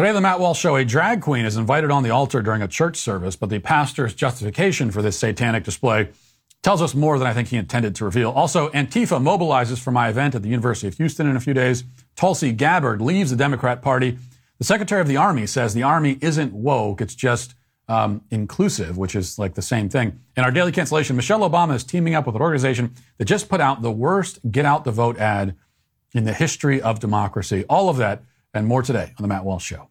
Today, the Matt Walsh Show, a drag queen is invited on the altar during a church service, but the pastor's justification for this satanic display tells us more than I think he intended to reveal. Also, Antifa mobilizes for my event at the University of Houston in a few days. Tulsi Gabbard leaves the Democrat Party. The Secretary of the Army says the Army isn't woke, it's just um, inclusive, which is like the same thing. In our daily cancellation, Michelle Obama is teaming up with an organization that just put out the worst get out the vote ad in the history of democracy. All of that and more today on The Matt Walsh Show.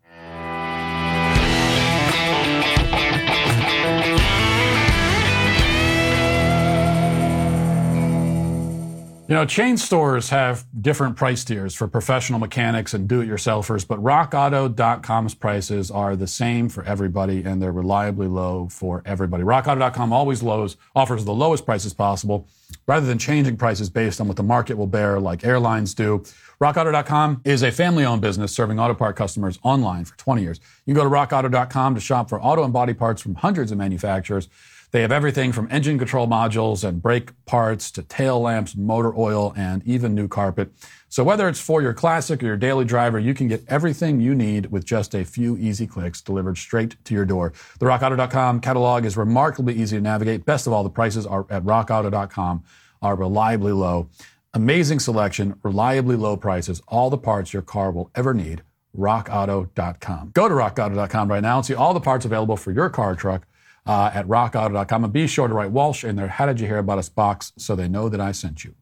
You know, chain stores have different price tiers for professional mechanics and do-it-yourselfers, but rockauto.com's prices are the same for everybody and they're reliably low for everybody. rockauto.com always lows, offers the lowest prices possible rather than changing prices based on what the market will bear like airlines do. rockauto.com is a family-owned business serving auto part customers online for 20 years. You can go to rockauto.com to shop for auto and body parts from hundreds of manufacturers. They have everything from engine control modules and brake parts to tail lamps, motor oil, and even new carpet. So whether it's for your classic or your daily driver, you can get everything you need with just a few easy clicks delivered straight to your door. The rockauto.com catalog is remarkably easy to navigate. Best of all, the prices are at rockauto.com are reliably low. Amazing selection, reliably low prices, all the parts your car will ever need. RockAuto.com. Go to RockAuto.com right now and see all the parts available for your car truck uh, at rockauto.com. And be sure to write Walsh in their How Did You Hear About Us box so they know that I sent you.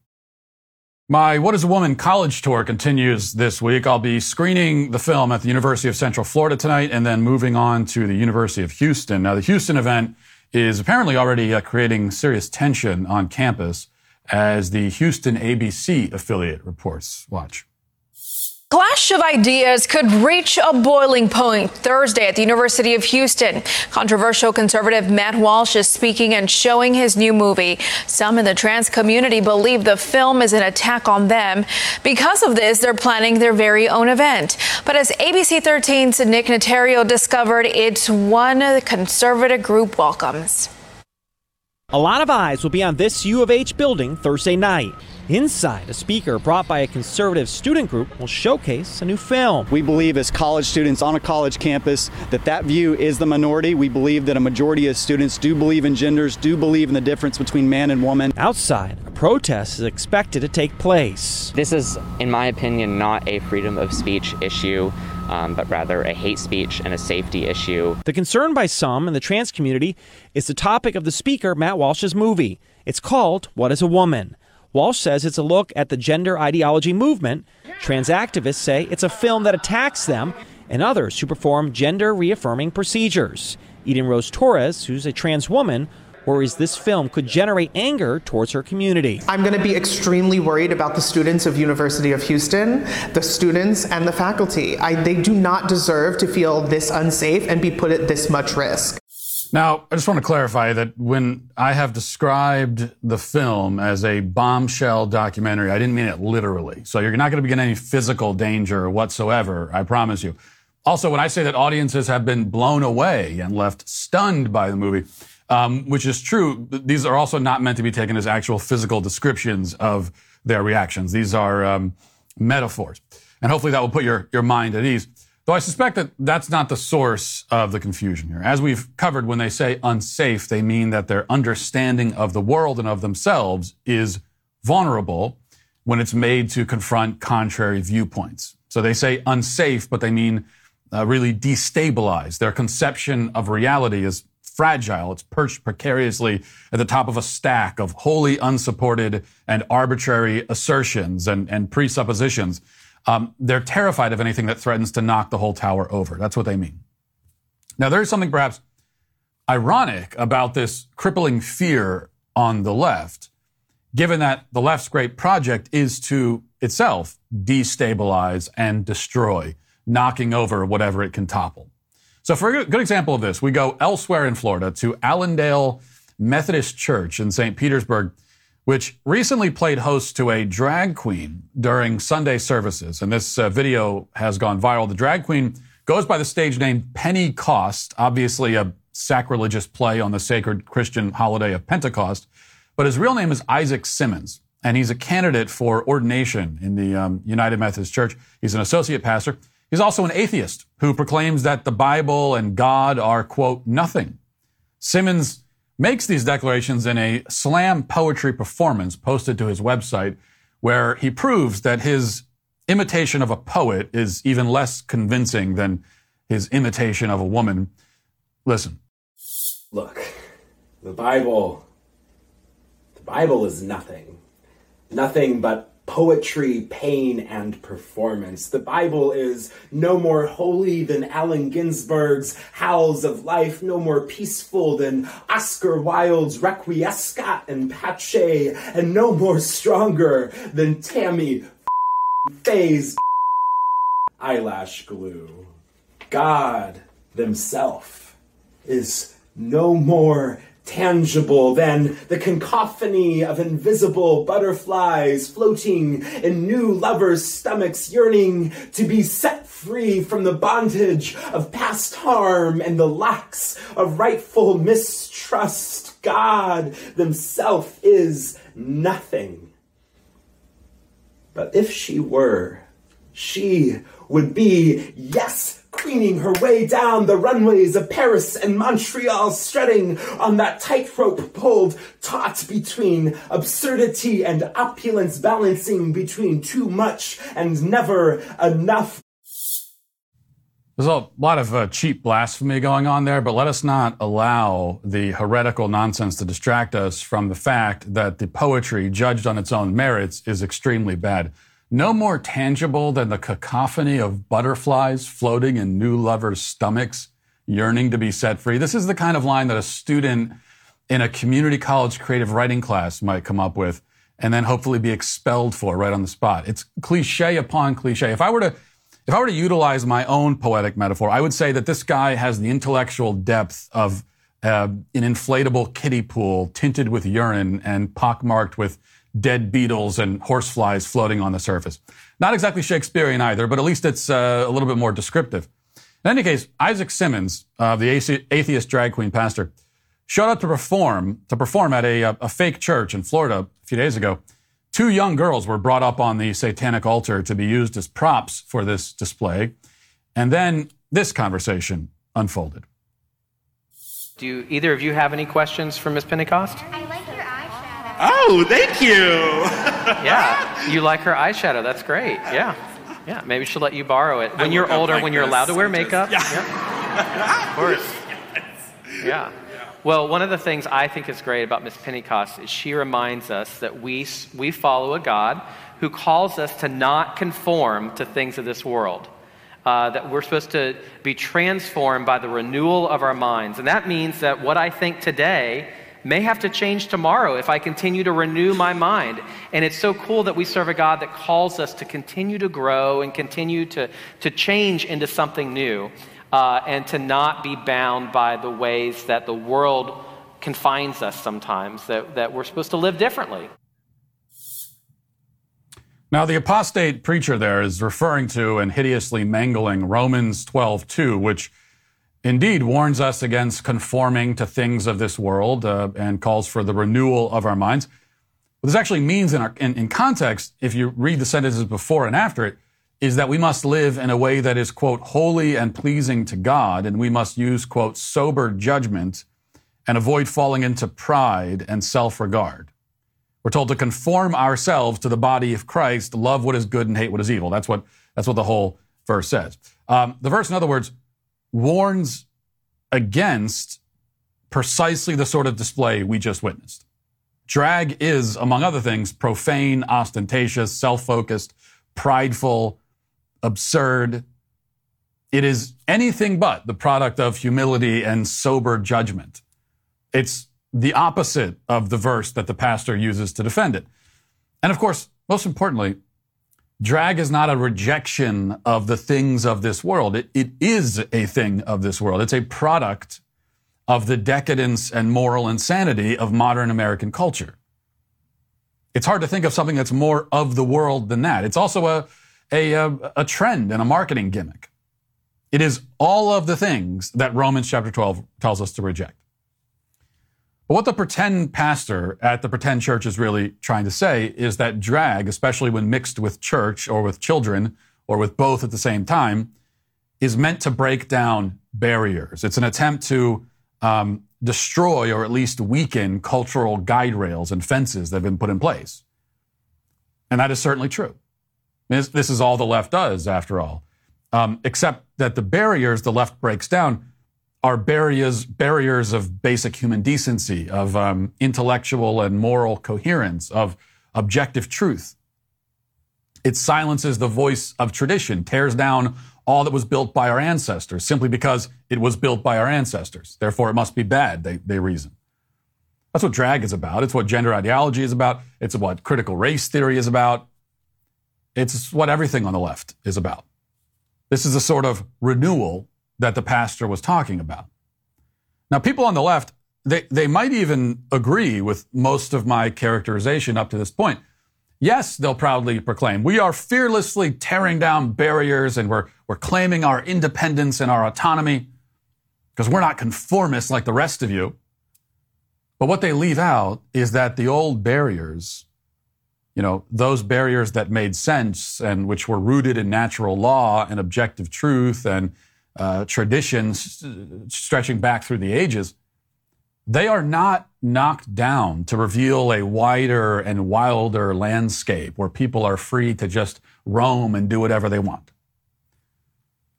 My What is a Woman college tour continues this week. I'll be screening the film at the University of Central Florida tonight and then moving on to the University of Houston. Now, the Houston event is apparently already uh, creating serious tension on campus as the Houston ABC affiliate reports. Watch. Clash of ideas could reach a boiling point Thursday at the University of Houston. Controversial conservative Matt Walsh is speaking and showing his new movie. Some in the trans community believe the film is an attack on them. Because of this, they're planning their very own event. But as ABC 13's Nick Natario discovered, it's one the conservative group welcomes. A lot of eyes will be on this U of H building Thursday night. Inside, a speaker brought by a conservative student group will showcase a new film. We believe as college students on a college campus that that view is the minority. We believe that a majority of students do believe in genders, do believe in the difference between man and woman. Outside, a protest is expected to take place. This is, in my opinion, not a freedom of speech issue. Um, but rather a hate speech and a safety issue. The concern by some in the trans community is the topic of the speaker Matt Walsh's movie. It's called What is a Woman? Walsh says it's a look at the gender ideology movement. Trans activists say it's a film that attacks them and others who perform gender reaffirming procedures. Eden Rose Torres, who's a trans woman, worries this film could generate anger towards her community. I'm going to be extremely worried about the students of University of Houston, the students and the faculty. I, they do not deserve to feel this unsafe and be put at this much risk. Now, I just want to clarify that when I have described the film as a bombshell documentary, I didn't mean it literally. So you're not going to be in any physical danger whatsoever, I promise you. Also, when I say that audiences have been blown away and left stunned by the movie, um, which is true, these are also not meant to be taken as actual physical descriptions of their reactions. These are um, metaphors. And hopefully that will put your, your mind at ease. Though I suspect that that's not the source of the confusion here. As we've covered, when they say unsafe, they mean that their understanding of the world and of themselves is vulnerable when it's made to confront contrary viewpoints. So they say unsafe, but they mean uh, really destabilized. Their conception of reality is fragile. It's perched precariously at the top of a stack of wholly unsupported and arbitrary assertions and, and presuppositions um, they're terrified of anything that threatens to knock the whole tower over. That's what they mean. Now, there is something perhaps ironic about this crippling fear on the left, given that the left's great project is to itself destabilize and destroy, knocking over whatever it can topple. So, for a good example of this, we go elsewhere in Florida to Allendale Methodist Church in St. Petersburg which recently played host to a drag queen during Sunday services. And this uh, video has gone viral. The drag queen goes by the stage name Penny Cost, obviously a sacrilegious play on the sacred Christian holiday of Pentecost. But his real name is Isaac Simmons, and he's a candidate for ordination in the um, United Methodist Church. He's an associate pastor. He's also an atheist who proclaims that the Bible and God are, quote, nothing. Simmons makes these declarations in a slam poetry performance posted to his website, where he proves that his imitation of a poet is even less convincing than his imitation of a woman. Listen. Look, the Bible, the Bible is nothing. Nothing but poetry, pain, and performance. The Bible is no more holy than Allen Ginsberg's Howls of Life, no more peaceful than Oscar Wilde's Requiescat and Pache, and no more stronger than Tammy Faye's eyelash glue. God Himself is no more tangible than the cacophony of invisible butterflies floating in new lovers' stomachs, yearning to be set free from the bondage of past harm and the locks of rightful mistrust. God Himself is nothing. But if she were, she would be, yes, queening her way down the runways of Paris and Montreal, strutting on that tightrope pulled taut between absurdity and opulence, balancing between too much and never enough. There's a lot of uh, cheap blasphemy going on there, but let us not allow the heretical nonsense to distract us from the fact that the poetry, judged on its own merits, is extremely bad. No more tangible than the cacophony of butterflies floating in new lovers' stomachs, yearning to be set free. This is the kind of line that a student in a community college creative writing class might come up with and then hopefully be expelled for right on the spot. It's cliche upon cliche. If I were to if I were to utilize my own poetic metaphor, I would say that this guy has the intellectual depth of uh, an inflatable kiddie pool tinted with urine and pockmarked with dead beetles and horseflies floating on the surface. Not exactly Shakespearean either, but at least it's uh, a little bit more descriptive. In any case, Isaac Simmons, uh, the atheist drag queen pastor, showed up to perform to perform at a, a fake church in Florida a few days ago. Two young girls were brought up on the satanic altar to be used as props for this display, and then this conversation unfolded. Do either of you have any questions for Miss Pentecost? Oh, thank you. yeah, you like her eyeshadow. That's great. Yeah. Yeah, maybe she'll let you borrow it when you're older, like when you're allowed to wear makeup. Yeah. yeah. Of course. Yeah. Well, one of the things I think is great about Miss Pentecost is she reminds us that we, we follow a God who calls us to not conform to things of this world. Uh, that we're supposed to be transformed by the renewal of our minds. And that means that what I think today may have to change tomorrow if I continue to renew my mind. And it's so cool that we serve a God that calls us to continue to grow and continue to, to change into something new uh, and to not be bound by the ways that the world confines us sometimes, that, that we're supposed to live differently. Now, the apostate preacher there is referring to and hideously mangling Romans 12 2, which indeed warns us against conforming to things of this world uh, and calls for the renewal of our minds. What this actually means in, our, in, in context, if you read the sentences before and after it, is that we must live in a way that is, quote, holy and pleasing to God, and we must use, quote, sober judgment and avoid falling into pride and self regard. We're told to conform ourselves to the body of Christ, love what is good and hate what is evil. That's what, that's what the whole verse says. Um, the verse, in other words, warns against precisely the sort of display we just witnessed. Drag is, among other things, profane, ostentatious, self focused, prideful, absurd. It is anything but the product of humility and sober judgment. It's the opposite of the verse that the pastor uses to defend it. And of course, most importantly, Drag is not a rejection of the things of this world. It, it is a thing of this world. It's a product of the decadence and moral insanity of modern American culture. It's hard to think of something that's more of the world than that. It's also a, a, a, a trend and a marketing gimmick. It is all of the things that Romans chapter 12 tells us to reject. But what the pretend pastor at the pretend church is really trying to say is that drag, especially when mixed with church or with children or with both at the same time, is meant to break down barriers. It's an attempt to um, destroy or at least weaken cultural guide rails and fences that have been put in place. And that is certainly true. This, this is all the left does, after all. Um, except that the barriers the left breaks down are barriers, barriers of basic human decency, of um, intellectual and moral coherence, of objective truth. It silences the voice of tradition, tears down all that was built by our ancestors simply because it was built by our ancestors. Therefore, it must be bad, they, they reason. That's what drag is about. It's what gender ideology is about. It's what critical race theory is about. It's what everything on the left is about. This is a sort of renewal that the pastor was talking about. Now, people on the left, they, they might even agree with most of my characterization up to this point. Yes, they'll proudly proclaim, we are fearlessly tearing down barriers and we're, we're claiming our independence and our autonomy because we're not conformists like the rest of you. But what they leave out is that the old barriers, you know, those barriers that made sense and which were rooted in natural law and objective truth and uh, traditions stretching back through the ages, they are not knocked down to reveal a wider and wilder landscape where people are free to just roam and do whatever they want.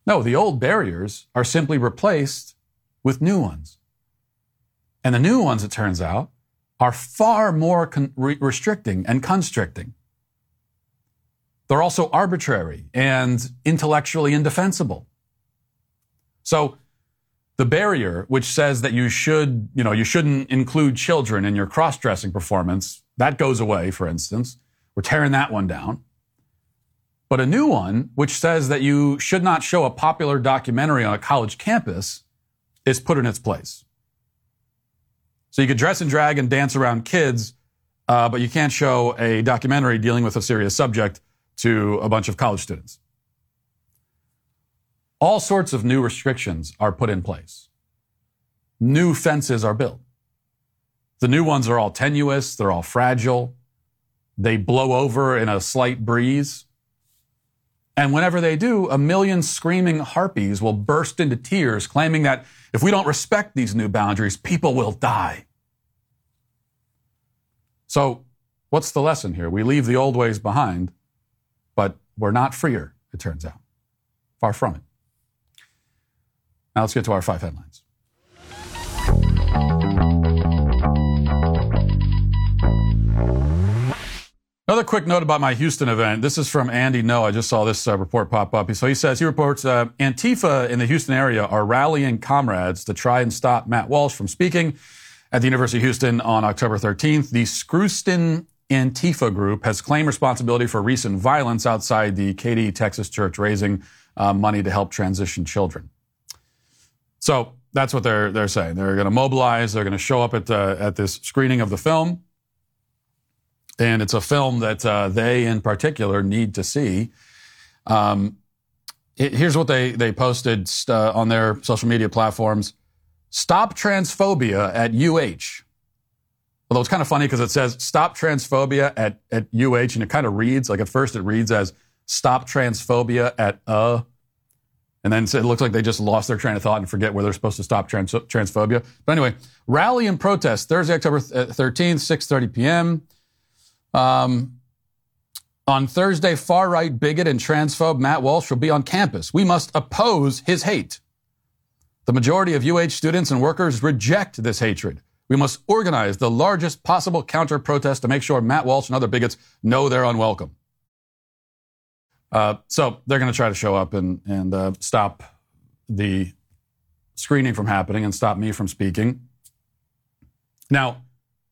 No, the old barriers are simply replaced with new ones. And the new ones, it turns out, are far more con- re- restricting and constricting. They're also arbitrary and intellectually indefensible. So the barrier, which says that you should, you know, you shouldn't include children in your cross-dressing performance, that goes away, for instance. We're tearing that one down. But a new one, which says that you should not show a popular documentary on a college campus, is put in its place. So you could dress and drag and dance around kids, uh, but you can't show a documentary dealing with a serious subject to a bunch of college students all sorts of new restrictions are put in place. New fences are built. The new ones are all tenuous, they're all fragile, they blow over in a slight breeze. And whenever they do, a million screaming harpies will burst into tears, claiming that if we don't respect these new boundaries, people will die. So, what's the lesson here? We leave the old ways behind, but we're not freer, it turns out. Far from it. Now let's get to our five headlines. Another quick note about my Houston event. This is from Andy Ngo. I just saw this uh, report pop up. So he says, he reports, uh, Antifa in the Houston area are rallying comrades to try and stop Matt Walsh from speaking at the University of Houston on October 13th. The Screwston Antifa group has claimed responsibility for recent violence outside the Katy, Texas church, raising uh, money to help transition children. So that's what they're they're saying. They're going to mobilize. They're going to show up at uh, at this screening of the film, and it's a film that uh, they in particular need to see. Um, here's what they they posted uh, on their social media platforms: "Stop transphobia at UH." Although it's kind of funny because it says "Stop transphobia at at UH," and it kind of reads like at first it reads as "Stop transphobia at uh." And then it looks like they just lost their train of thought and forget where they're supposed to stop trans- transphobia. But anyway, rally and protest Thursday, October 13th, 6:30 p.m. Um, on Thursday, far right bigot and transphobe Matt Walsh will be on campus. We must oppose his hate. The majority of UH students and workers reject this hatred. We must organize the largest possible counter protest to make sure Matt Walsh and other bigots know they're unwelcome. Uh, so they're going to try to show up and, and uh, stop the screening from happening and stop me from speaking. Now,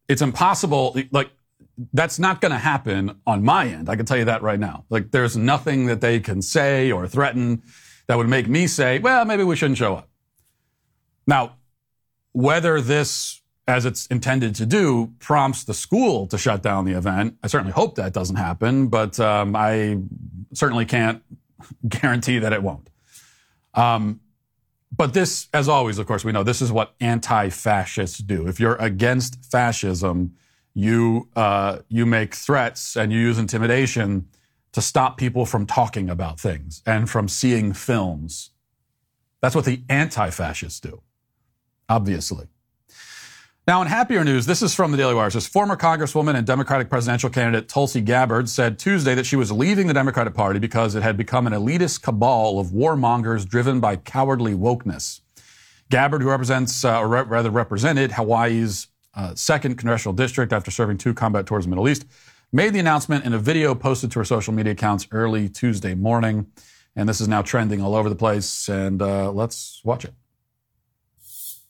it's impossible. Like, that's not going to happen on my end. I can tell you that right now. Like, there's nothing that they can say or threaten that would make me say, well, maybe we shouldn't show up. Now, whether this as it's intended to do, prompts the school to shut down the event. I certainly hope that doesn't happen, but um, I certainly can't guarantee that it won't. Um, but this, as always, of course, we know this is what anti-fascists do. If you're against fascism, you uh, you make threats and you use intimidation to stop people from talking about things and from seeing films That's what the anti fascists do, obviously. Now, in happier news, this is from the Daily Wire. Says former Congresswoman and Democratic presidential candidate Tulsi Gabbard said Tuesday that she was leaving the Democratic Party because it had become an elitist cabal of warmongers driven by cowardly wokeness. Gabbard, who represents, uh, or re- rather represented Hawaii's uh, second congressional district after serving two combat tours in the Middle East, made the announcement in a video posted to her social media accounts early Tuesday morning. And this is now trending all over the place. And uh, let's watch it.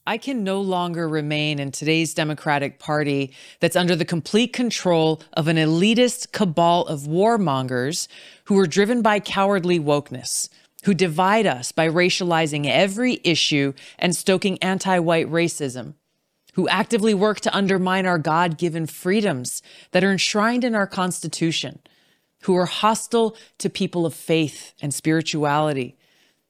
I can no longer remain in today's Democratic Party that's under the complete control of an elitist cabal of warmongers who are driven by cowardly wokeness, who divide us by racializing every issue and stoking anti white racism, who actively work to undermine our God given freedoms that are enshrined in our Constitution, who are hostile to people of faith and spirituality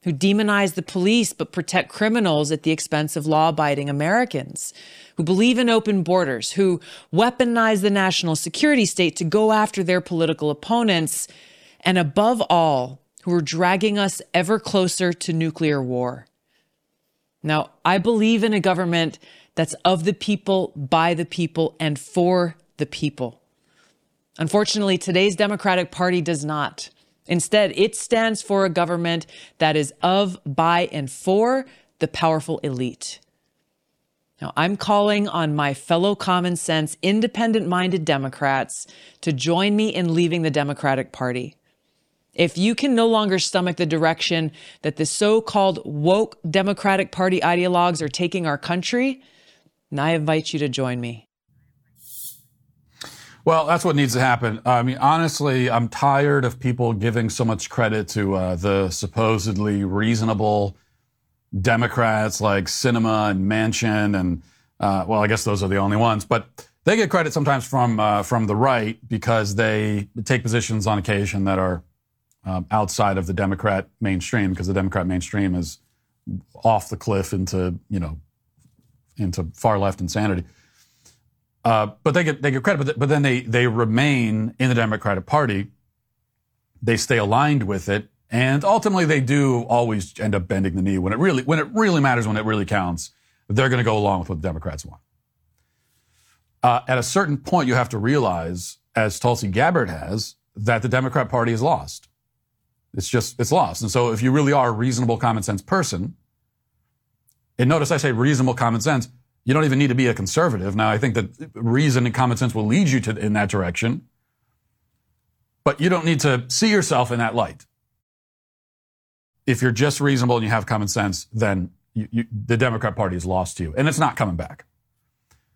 who demonize the police but protect criminals at the expense of law abiding Americans, who believe in open borders, who weaponize the national security state to go after their political opponents, and above all, who are dragging us ever closer to nuclear war. Now, I believe in a government that's of the people, by the people, and for the people. Unfortunately, today's Democratic Party does not. Instead, it stands for a government that is of, by, and for the powerful elite. Now, I'm calling on my fellow common sense, independent minded Democrats to join me in leaving the Democratic Party. If you can no longer stomach the direction that the so called woke Democratic Party ideologues are taking our country, then I invite you to join me. Well, that's what needs to happen. I mean, honestly, I'm tired of people giving so much credit to uh, the supposedly reasonable Democrats like Sinema and Manchin, and uh, well, I guess those are the only ones. But they get credit sometimes from uh, from the right because they take positions on occasion that are um, outside of the Democrat mainstream, because the Democrat mainstream is off the cliff into you know into far left insanity. Uh, but they get they get credit, but, but then they they remain in the Democratic Party. They stay aligned with it, and ultimately they do always end up bending the knee when it really when it really matters, when it really counts. They're going to go along with what the Democrats want. Uh, at a certain point, you have to realize, as Tulsi Gabbard has, that the Democrat Party is lost. It's just it's lost. And so, if you really are a reasonable, common sense person, and notice I say reasonable common sense you don't even need to be a conservative. Now, I think that reason and common sense will lead you to in that direction, but you don't need to see yourself in that light. If you're just reasonable and you have common sense, then you, you, the Democrat Party is lost to you, and it's not coming back.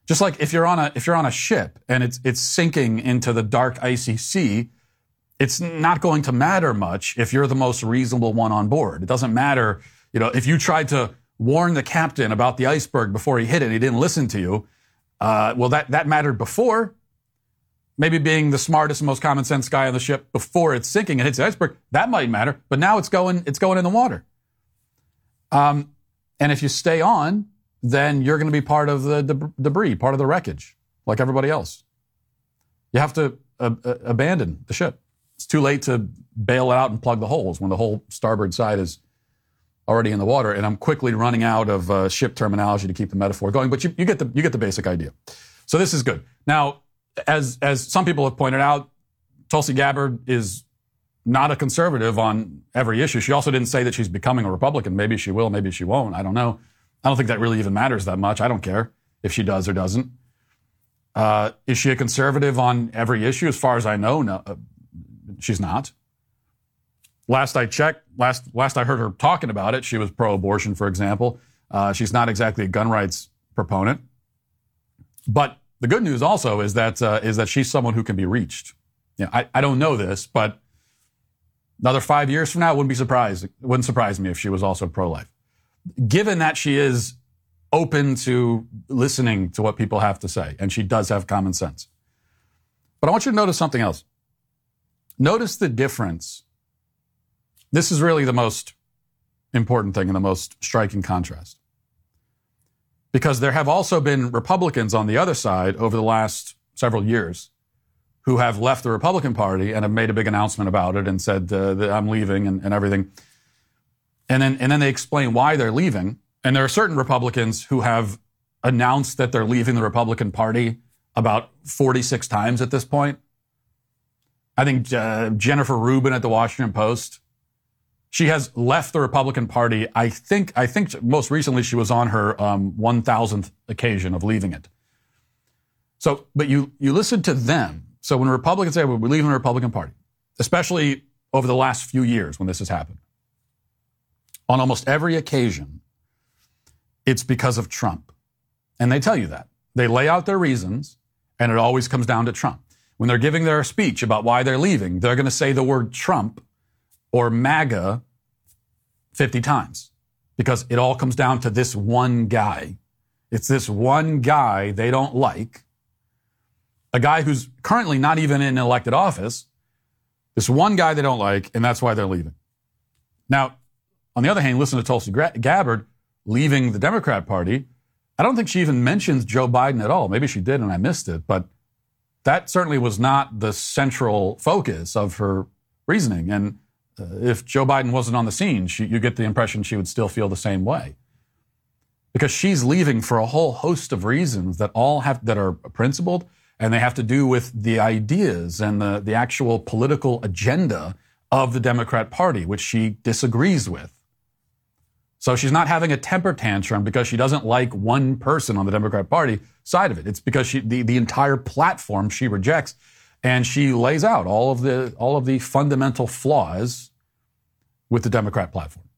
Just like if you're on a if you're on a ship and it's it's sinking into the dark icy sea, it's not going to matter much if you're the most reasonable one on board. It doesn't matter, you know, if you tried to warn the captain about the iceberg before he hit it. and He didn't listen to you. Uh, well, that, that mattered before. Maybe being the smartest, most common sense guy on the ship before it's sinking and hits the iceberg, that might matter. But now it's going, it's going in the water. Um, and if you stay on, then you're going to be part of the deb- debris, part of the wreckage, like everybody else. You have to abandon the ship. It's too late to bail it out and plug the holes when the whole starboard side is already in the water, and I'm quickly running out of uh, ship terminology to keep the metaphor going. But you, you, get the you get the basic idea. So this is good. Now, as as some people have pointed out, Tulsi Gabbard is not a conservative on every issue. She also didn't say that she's becoming a Republican. Maybe she will, maybe she won't. I don't know. I don't think that really even matters that much. I don't care if she does or doesn't. Uh, is she a conservative on every issue? As far as I know, no, uh, she's not. Last I checked, last last I heard her talking about it, she was pro-abortion, for example. Uh, she's not exactly a gun rights proponent. But the good news also is that uh, is that she's someone who can be reached. Yeah, I, I don't know this, but another five years from now, wouldn't be surprised. It wouldn't surprise me if she was also pro-life. Given that she is open to listening to what people have to say, and she does have common sense. But I want you to notice something else. Notice the difference this is really the most important thing and the most striking contrast. Because there have also been Republicans on the other side over the last several years who have left the Republican Party and have made a big announcement about it and said uh, that I'm leaving and, and everything. And then, and then they explain why they're leaving. And there are certain Republicans who have announced that they're leaving the Republican Party about 46 times at this point. I think uh, Jennifer Rubin at the Washington Post, she has left the Republican Party. I think, I think most recently she was on her um, 1000th occasion of leaving it. So, but you, you listen to them. So when Republicans say, we're leaving the Republican Party, especially over the last few years when this has happened, on almost every occasion, it's because of Trump. And they tell you that. They lay out their reasons, and it always comes down to Trump. When they're giving their speech about why they're leaving, they're going to say the word Trump or MAGA 50 times because it all comes down to this one guy. It's this one guy they don't like, a guy who's currently not even in elected office, this one guy they don't like, and that's why they're leaving. Now, on the other hand, listen to Tulsi Gabbard leaving the Democrat Party. I don't think she even mentions Joe Biden at all. Maybe she did and I missed it, but that certainly was not the central focus of her reasoning. And if Joe Biden wasn't on the scene, she, you get the impression she would still feel the same way. Because she's leaving for a whole host of reasons that all have that are principled and they have to do with the ideas and the, the actual political agenda of the Democrat Party, which she disagrees with. So she's not having a temper tantrum because she doesn't like one person on the Democrat Party side of it. It's because she, the, the entire platform she rejects and she lays out all of the, all of the fundamental flaws with the Democrat platform.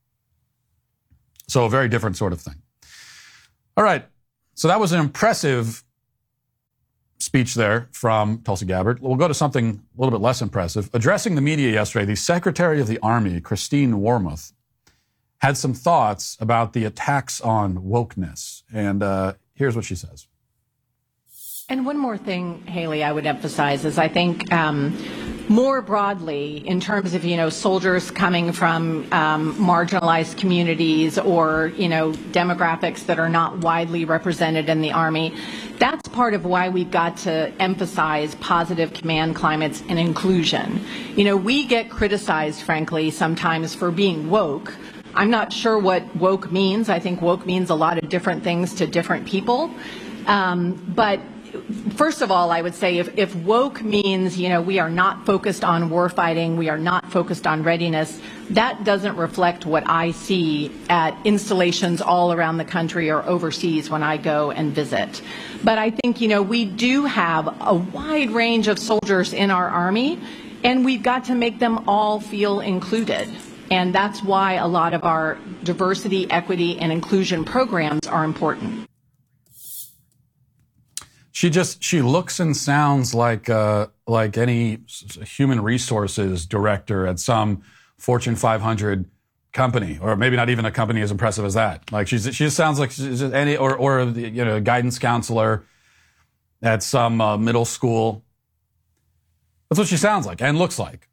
So a very different sort of thing. All right. So that was an impressive speech there from Tulsi Gabbard. We'll go to something a little bit less impressive. Addressing the media yesterday, the Secretary of the Army, Christine Wormuth, had some thoughts about the attacks on wokeness. And uh, here's what she says. And one more thing, Haley, I would emphasize is I think um, more broadly, in terms of you know soldiers coming from um, marginalized communities or you know demographics that are not widely represented in the Army, that's part of why we've got to emphasize positive command climates and inclusion. You know, we get criticized, frankly, sometimes for being woke. I'm not sure what woke means. I think woke means a lot of different things to different people. Um, but first of all, I would say if, if woke means, you know, we are not focused on warfighting, we are not focused on readiness, that doesn't reflect what I see at installations all around the country or overseas when I go and visit. But I think, you know, we do have a wide range of soldiers in our Army, and we've got to make them all feel included. And that's why a lot of our diversity, equity, and inclusion programs are important. She just she looks and sounds like uh, like any human resources director at some Fortune 500 company, or maybe not even a company as impressive as that. Like she's she just sounds like she's just any or or you know guidance counselor at some uh, middle school. That's what she sounds like and looks like.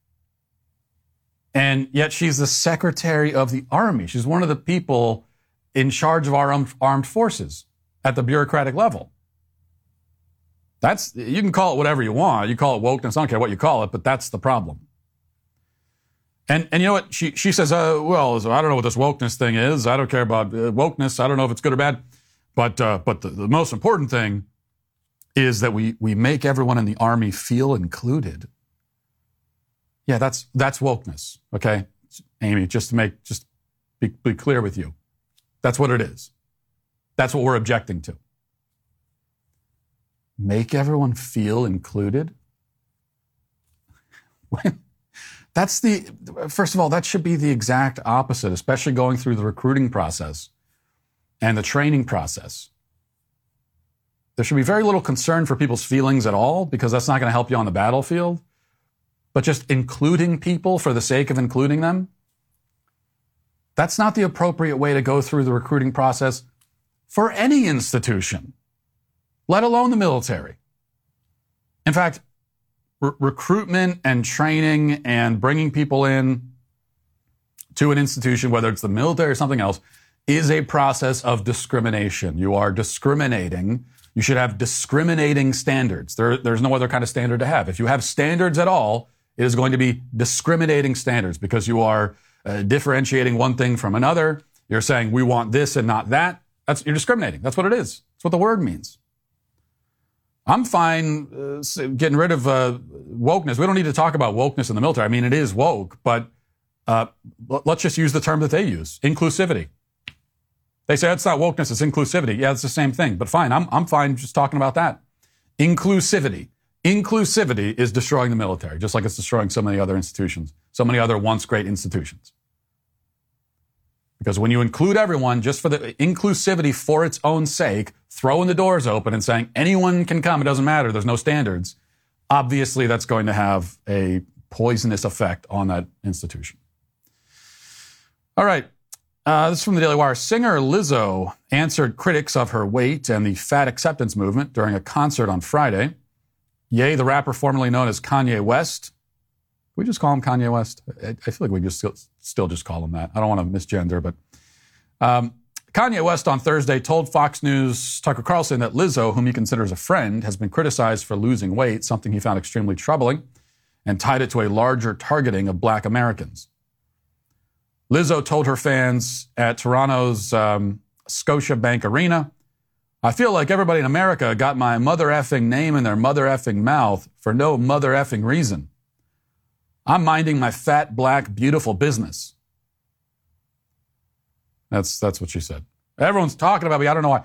And yet she's the secretary of the army. She's one of the people in charge of our armed forces at the bureaucratic level. That's, you can call it whatever you want. You call it wokeness. I don't care what you call it, but that's the problem. And, and you know what? She, she says, uh, well, I don't know what this wokeness thing is. I don't care about uh, wokeness. I don't know if it's good or bad. But, uh, but the, the most important thing is that we, we make everyone in the army feel included. Yeah, that's, that's wokeness. Okay. Amy, just to make, just be, be clear with you. That's what it is. That's what we're objecting to make everyone feel included? That's the, first of all, that should be the exact opposite, especially going through the recruiting process and the training process. There should be very little concern for people's feelings at all because that's not going to help you on the battlefield. But just including people for the sake of including them, that's not the appropriate way to go through the recruiting process for any institution let alone the military. In fact, re- recruitment and training and bringing people in to an institution, whether it's the military or something else, is a process of discrimination. You are discriminating. You should have discriminating standards. There, there's no other kind of standard to have. If you have standards at all, it is going to be discriminating standards because you are uh, differentiating one thing from another. You're saying we want this and not that. That's you're discriminating. That's what it is. That's what the word means. I'm fine uh, getting rid of uh, wokeness. We don't need to talk about wokeness in the military. I mean, it is woke, but uh, let's just use the term that they use inclusivity. They say it's not wokeness, it's inclusivity. Yeah, it's the same thing, but fine. I'm, I'm fine just talking about that. Inclusivity. Inclusivity is destroying the military, just like it's destroying so many other institutions, so many other once great institutions. Because when you include everyone just for the inclusivity for its own sake, throwing the doors open and saying anyone can come, it doesn't matter, there's no standards, obviously that's going to have a poisonous effect on that institution. All right. Uh, this is from the Daily Wire. Singer Lizzo answered critics of her weight and the fat acceptance movement during a concert on Friday. Ye, the rapper formerly known as Kanye West, we just call him Kanye West? I, feel like we just still, still, just call him that. I don't want to misgender, but um, Kanye West on Thursday told Fox News Tucker Carlson that Lizzo, whom he considers a friend, has been criticized for losing weight, something he found extremely troubling, and tied it to a larger targeting of black Americans. Lizzo told her fans at Toronto's um, Scotiabank Arena, I feel like everybody in America got my mother effing name in their mother effing mouth for no mother effing reason. I'm minding my fat, black, beautiful business. That's, that's what she said. Everyone's talking about me. I don't know why.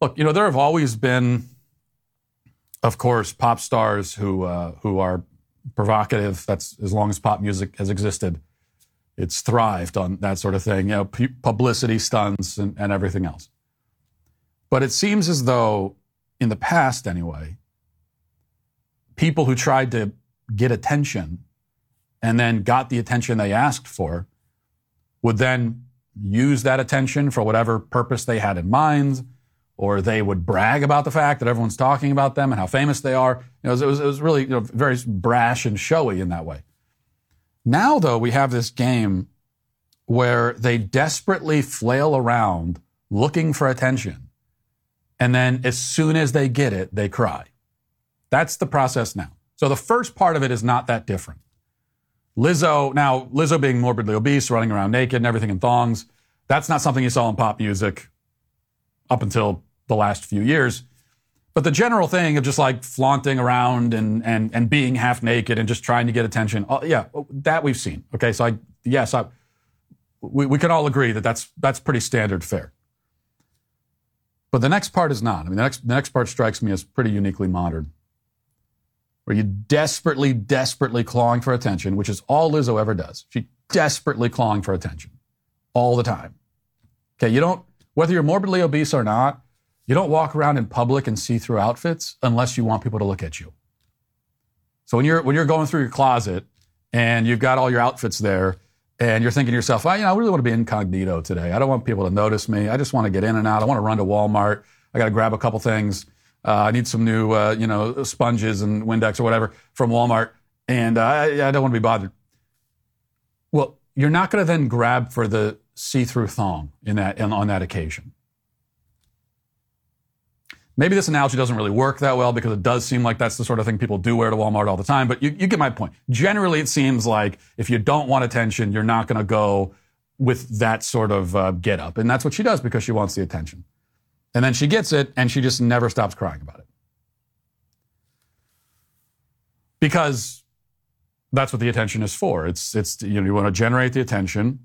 Look, you know, there have always been, of course, pop stars who, uh, who are provocative. That's as long as pop music has existed. It's thrived on that sort of thing, you know, publicity stunts and, and everything else. But it seems as though, in the past anyway, people who tried to get attention and then got the attention they asked for, would then use that attention for whatever purpose they had in mind, or they would brag about the fact that everyone's talking about them and how famous they are. You know, it, was, it was really you know, very brash and showy in that way. Now, though, we have this game where they desperately flail around looking for attention. And then as soon as they get it, they cry. That's the process now. So the first part of it is not that different. Lizzo, now, Lizzo being morbidly obese, running around naked and everything in thongs, that's not something you saw in pop music up until the last few years. But the general thing of just like flaunting around and, and, and being half naked and just trying to get attention, uh, yeah, that we've seen. Okay, so I, yes, I, we, we can all agree that that's, that's pretty standard fare. But the next part is not. I mean, the next, the next part strikes me as pretty uniquely modern where you desperately, desperately clawing for attention, which is all Lizzo ever does. She desperately clawing for attention all the time. Okay, you don't, whether you're morbidly obese or not, you don't walk around in public in see-through outfits unless you want people to look at you. So when you're when you're going through your closet and you've got all your outfits there and you're thinking to yourself, well, you know, I really want to be incognito today. I don't want people to notice me. I just want to get in and out. I want to run to Walmart. I got to grab a couple things. Uh, I need some new, uh, you know, sponges and Windex or whatever from Walmart, and uh, I, I don't want to be bothered. Well, you're not going to then grab for the see-through thong in that on that occasion. Maybe this analogy doesn't really work that well because it does seem like that's the sort of thing people do wear to Walmart all the time. But you, you get my point. Generally, it seems like if you don't want attention, you're not going to go with that sort of uh, get up, and that's what she does because she wants the attention. And then she gets it and she just never stops crying about it. Because that's what the attention is for. It's, it's, you know, you want to generate the attention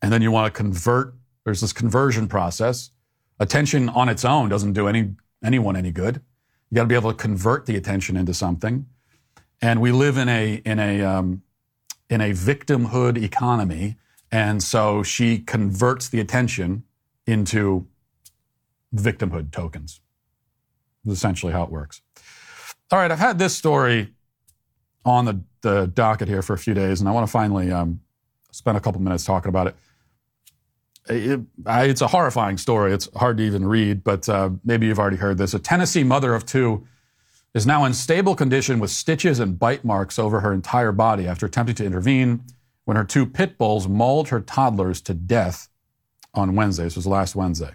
and then you want to convert. There's this conversion process. Attention on its own doesn't do any, anyone any good. You got to be able to convert the attention into something. And we live in a, in a, um, in a victimhood economy. And so she converts the attention into victimhood tokens. Is essentially how it works. All right, I've had this story on the, the docket here for a few days, and I want to finally um, spend a couple minutes talking about it. It, I, it's a horrifying story. It's hard to even read, but uh, maybe you've already heard this. A Tennessee mother of two is now in stable condition with stitches and bite marks over her entire body after attempting to intervene when her two pit bulls mauled her toddlers to death on Wednesday. This was last Wednesday.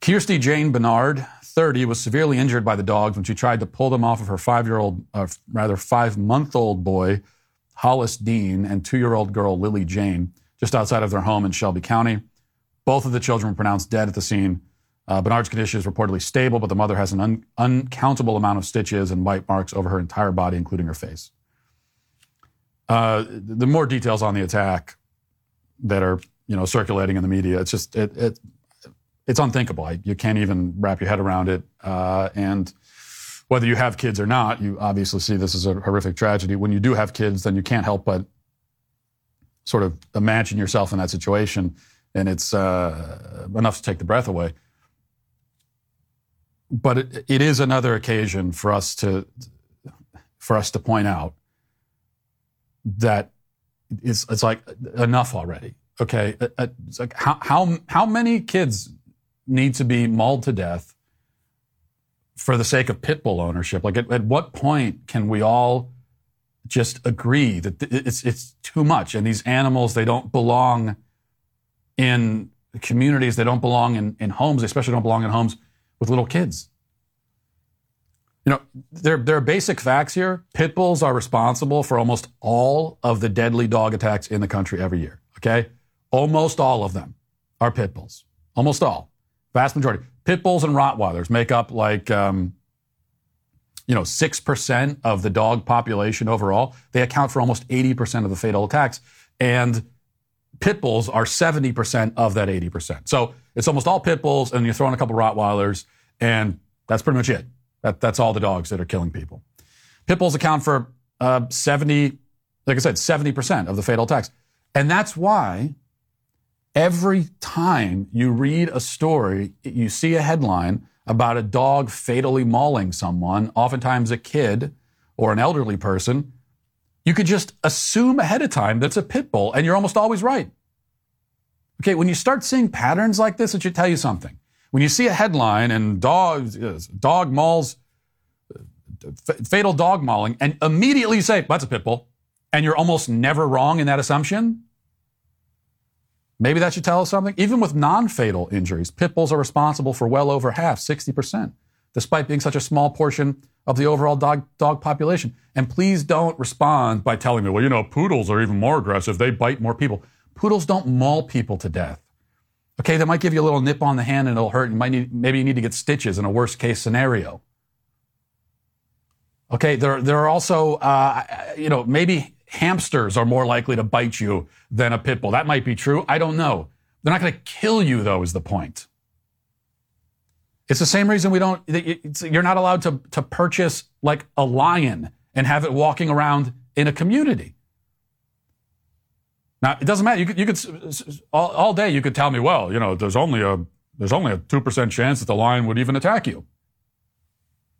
Kirsty Jane Bernard, 30, was severely injured by the dogs when she tried to pull them off of her five year old, uh, rather five month old boy, Hollis Dean and two year old girl Lily Jane just outside of their home in Shelby County. Both of the children were pronounced dead at the scene. Uh, Bernard's condition is reportedly stable, but the mother has an un- uncountable amount of stitches and bite marks over her entire body, including her face. Uh, the more details on the attack that are you know circulating in the media, it's just it, it it's unthinkable. You can't even wrap your head around it. Uh, and whether you have kids or not, you obviously see this as a horrific tragedy. When you do have kids, then you can't help but sort of imagine yourself in that situation, and it's uh, enough to take the breath away. But it, it is another occasion for us to for us to point out that it's it's like enough already. Okay, it's like how how how many kids need to be mauled to death for the sake of pit bull ownership? Like, at, at what point can we all just agree that it's it's too much, and these animals they don't belong in communities, they don't belong in, in homes, they especially don't belong in homes with little kids. You know, there, there are basic facts here. Pit bulls are responsible for almost all of the deadly dog attacks in the country every year. Okay? Almost all of them are pit bulls. Almost all. Vast majority. Pit bulls and Rottweilers make up like, um, you know, 6% of the dog population overall. They account for almost 80% of the fatal attacks. And pit bulls are 70% of that 80%. So it's almost all pit bulls, and you throw in a couple Rottweilers, and that's pretty much it. That, that's all the dogs that are killing people. Pit bulls account for uh, 70, like I said, 70% of the fatal attacks. And that's why every time you read a story, you see a headline about a dog fatally mauling someone, oftentimes a kid or an elderly person, you could just assume ahead of time that's a pit bull, and you're almost always right. Okay, when you start seeing patterns like this, it should tell you something. When you see a headline and dog, dog mauls, uh, fatal dog mauling, and immediately you say, that's a pit bull, and you're almost never wrong in that assumption, maybe that should tell us something. Even with non fatal injuries, pit bulls are responsible for well over half, 60%, despite being such a small portion of the overall dog, dog population. And please don't respond by telling me, well, you know, poodles are even more aggressive. They bite more people. Poodles don't maul people to death. Okay, they might give you a little nip on the hand and it'll hurt. You might need, maybe you need to get stitches in a worst case scenario. Okay, there, there are also, uh, you know, maybe hamsters are more likely to bite you than a pit bull. That might be true. I don't know. They're not going to kill you, though, is the point. It's the same reason we don't, you're not allowed to, to purchase like a lion and have it walking around in a community. Now, it doesn't matter. You could, you could all, all day, you could tell me, well, you know, there's only a, there's only a 2% chance that the lion would even attack you.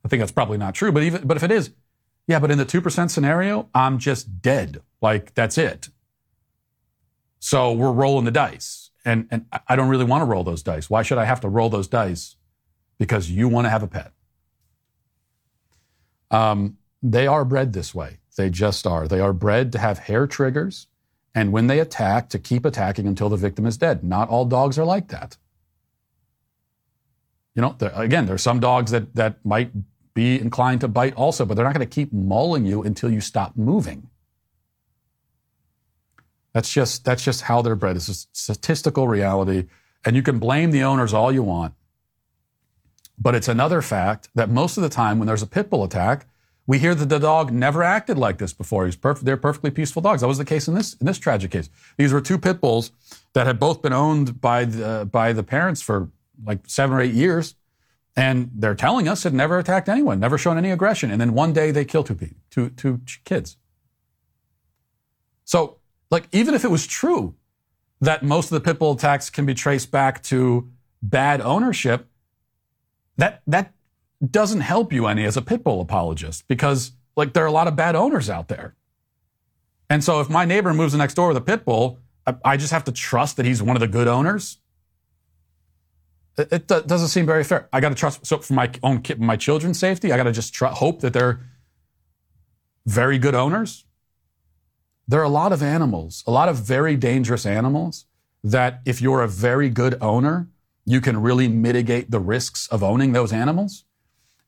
I think that's probably not true, but even, but if it is, yeah, but in the 2% scenario, I'm just dead. Like, that's it. So we're rolling the dice. And, and I don't really want to roll those dice. Why should I have to roll those dice because you want to have a pet. Um, they are bred this way. They just are. They are bred to have hair triggers, and when they attack, to keep attacking until the victim is dead. Not all dogs are like that. You know, there, again, there are some dogs that, that might be inclined to bite also, but they're not going to keep mauling you until you stop moving. That's just that's just how they're bred. It's a statistical reality, and you can blame the owners all you want. But it's another fact that most of the time when there's a pit bull attack, we hear that the dog never acted like this before. He's perf- they're perfectly peaceful dogs. That was the case in this in this tragic case. These were two pit bulls that had both been owned by the by the parents for like seven or eight years, and they're telling us it never attacked anyone, never shown any aggression. And then one day they kill two two two kids. So, like, even if it was true that most of the pit bull attacks can be traced back to bad ownership, that that doesn't help you any as a pit bull apologist because like there are a lot of bad owners out there. And so if my neighbor moves next door with a pit bull, I, I just have to trust that he's one of the good owners. It, doesn't seem very fair. I got to trust. So for my own kid, my children's safety, I got to just tr- hope that they're very good owners. There are a lot of animals, a lot of very dangerous animals that if you're a very good owner, you can really mitigate the risks of owning those animals.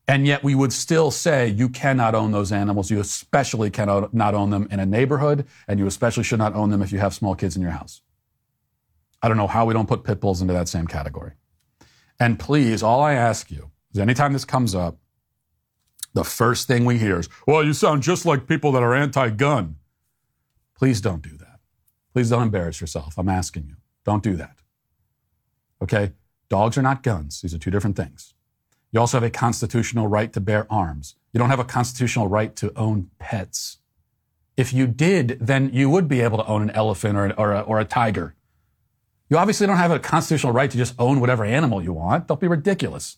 And yet we would still say you cannot own those animals. You especially cannot not own them in a neighborhood, and you especially should not own them if you have small kids in your house. I don't know how we don't put pit bulls into that same category. And please, all I ask you is anytime this comes up, the first thing we hear is, well, you sound just like people that are anti gun. Please don't do that. Please don't embarrass yourself. I'm asking you. Don't do that. Okay? Dogs are not guns. These are two different things. You also have a constitutional right to bear arms. You don't have a constitutional right to own pets. If you did, then you would be able to own an elephant or, or, a, or a tiger. You obviously don't have a constitutional right to just own whatever animal you want. Don't be ridiculous.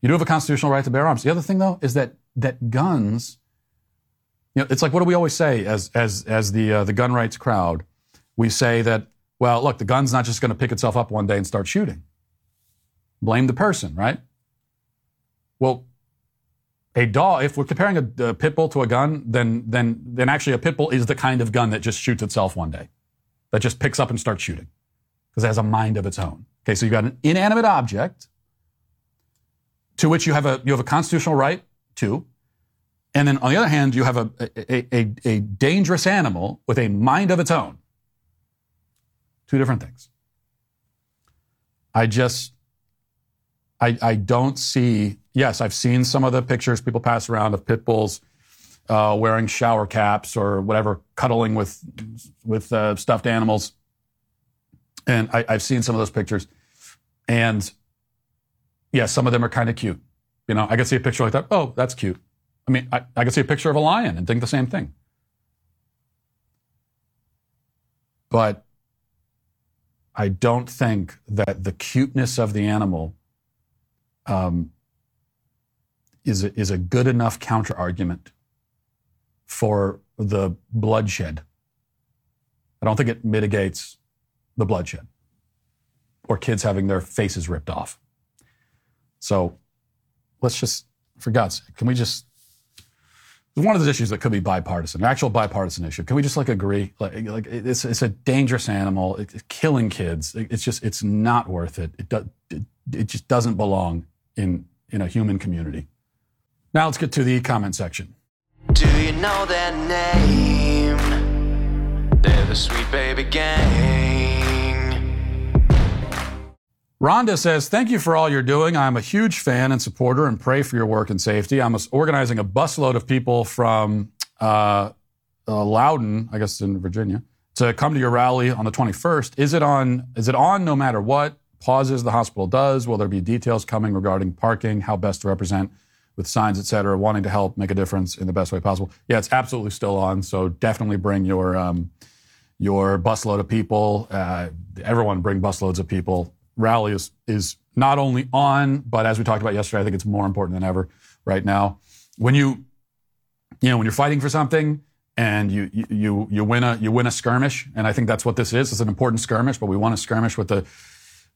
You do have a constitutional right to bear arms. The other thing, though, is that that guns, you know, it's like what do we always say as as as the uh, the gun rights crowd? We say that well, look, the gun's not just going to pick itself up one day and start shooting. Blame the person, right? Well, a dog. If we're comparing a, a pit bull to a gun, then then then actually a pit bull is the kind of gun that just shoots itself one day, that just picks up and starts shooting, because it has a mind of its own. Okay, so you've got an inanimate object to which you have a you have a constitutional right to, and then on the other hand, you have a a, a, a dangerous animal with a mind of its own. Two different things. I just I I don't see. Yes, I've seen some of the pictures people pass around of pit bulls uh, wearing shower caps or whatever, cuddling with with uh, stuffed animals, and I, I've seen some of those pictures, and yeah, some of them are kind of cute. You know, I can see a picture like that. Oh, that's cute. I mean, I, I can see a picture of a lion and think the same thing. But I don't think that the cuteness of the animal um, is, a, is a good enough counter argument for the bloodshed. I don't think it mitigates the bloodshed or kids having their faces ripped off. So let's just, for God's sake, can we just, one of those issues that could be bipartisan, an actual bipartisan issue. Can we just like agree? Like, like it's, it's a dangerous animal. It's killing kids. It's just, it's not worth it. It, do, it, it just doesn't belong in, in a human community. Now let's get to the comment section. Do you know their name? They're the Sweet Baby Gang. Rhonda says, Thank you for all you're doing. I'm a huge fan and supporter and pray for your work and safety. I'm organizing a busload of people from uh, uh, Loudoun, I guess in Virginia, to come to your rally on the 21st. Is it on? Is it on no matter what? Pauses the hospital does. Will there be details coming regarding parking, how best to represent with signs, et cetera, wanting to help make a difference in the best way possible? Yeah, it's absolutely still on. So definitely bring your um, your busload of people. Uh, everyone bring busloads of people rally is is not only on, but as we talked about yesterday, I think it's more important than ever right now. When you you know when you're fighting for something and you you you win a you win a skirmish, and I think that's what this is. It's an important skirmish, but we want a skirmish with the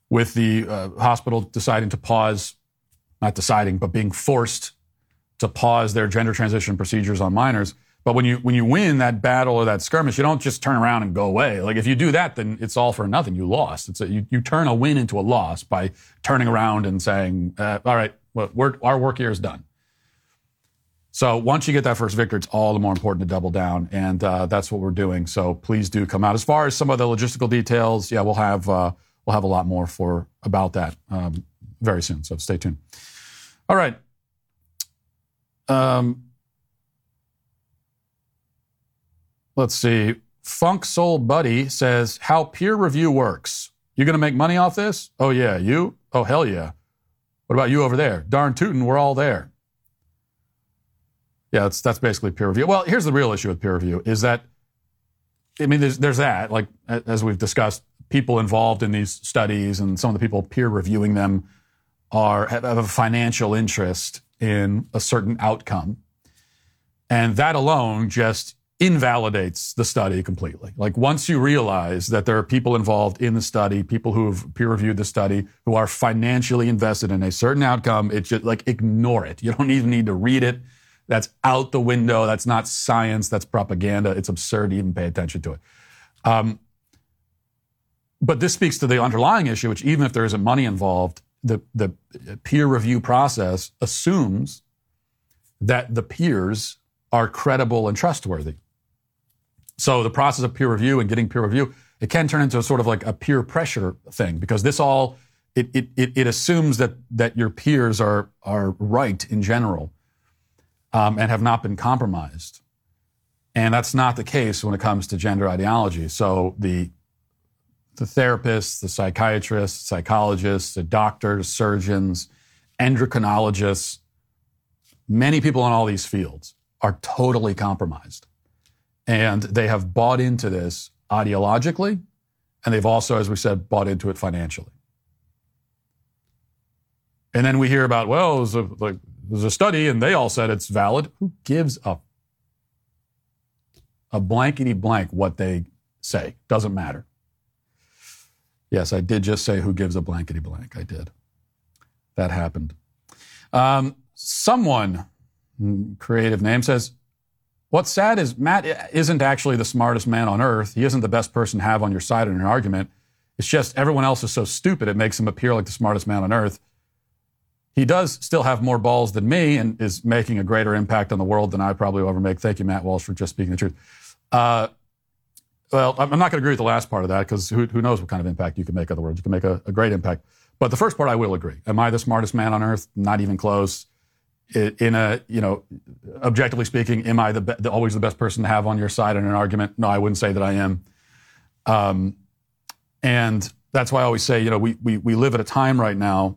with the uh, hospital deciding to pause, not deciding, but being forced to pause their gender transition procedures on minors but when you when you win that battle or that skirmish, you don't just turn around and go away. Like if you do that, then it's all for nothing. You lost. It's a, you, you turn a win into a loss by turning around and saying, uh, "All right, well, our work here is done." So once you get that first victory, it's all the more important to double down, and uh, that's what we're doing. So please do come out. As far as some of the logistical details, yeah, we'll have uh, we'll have a lot more for about that um, very soon. So stay tuned. All right. Um, Let's see. Funk Soul Buddy says, How peer review works. You going to make money off this? Oh, yeah. You? Oh, hell yeah. What about you over there? Darn tootin', we're all there. Yeah, that's, that's basically peer review. Well, here's the real issue with peer review is that, I mean, there's, there's that, like, as we've discussed, people involved in these studies and some of the people peer reviewing them are, have a financial interest in a certain outcome. And that alone just invalidates the study completely. Like once you realize that there are people involved in the study, people who have peer reviewed the study, who are financially invested in a certain outcome, it's just like ignore it. You don't even need to read it. That's out the window. That's not science. That's propaganda. It's absurd to even pay attention to it. Um, but this speaks to the underlying issue, which even if there isn't money involved, the, the peer review process assumes that the peers are credible and trustworthy. So the process of peer review and getting peer review, it can turn into a sort of like a peer pressure thing because this all it, it, it, it assumes that that your peers are are right in general um, and have not been compromised. And that's not the case when it comes to gender ideology. So the the therapists, the psychiatrists, psychologists, the doctors, surgeons, endocrinologists, many people in all these fields are totally compromised. And they have bought into this ideologically, and they've also, as we said, bought into it financially. And then we hear about, well, there's a, like, there's a study and they all said it's valid. Who gives a, a blankety blank what they say? Doesn't matter. Yes, I did just say who gives a blankety blank. I did. That happened. Um, someone, mm, creative name, says, What's sad is Matt isn't actually the smartest man on earth. He isn't the best person to have on your side in an argument. It's just everyone else is so stupid it makes him appear like the smartest man on earth. He does still have more balls than me and is making a greater impact on the world than I probably will ever make. Thank you, Matt Walsh, for just speaking the truth. Uh, well, I'm not going to agree with the last part of that because who, who, knows what kind of impact you can make on the world. You can make a, a, great impact. But the first part, I will agree. Am I the smartest man on earth? Not even close. In a, you know, objectively speaking, am I the, be- the, always the best person to have on your side in an argument? No, I wouldn't say that I am. Um, and that's why I always say, you know, we, we, we live at a time right now,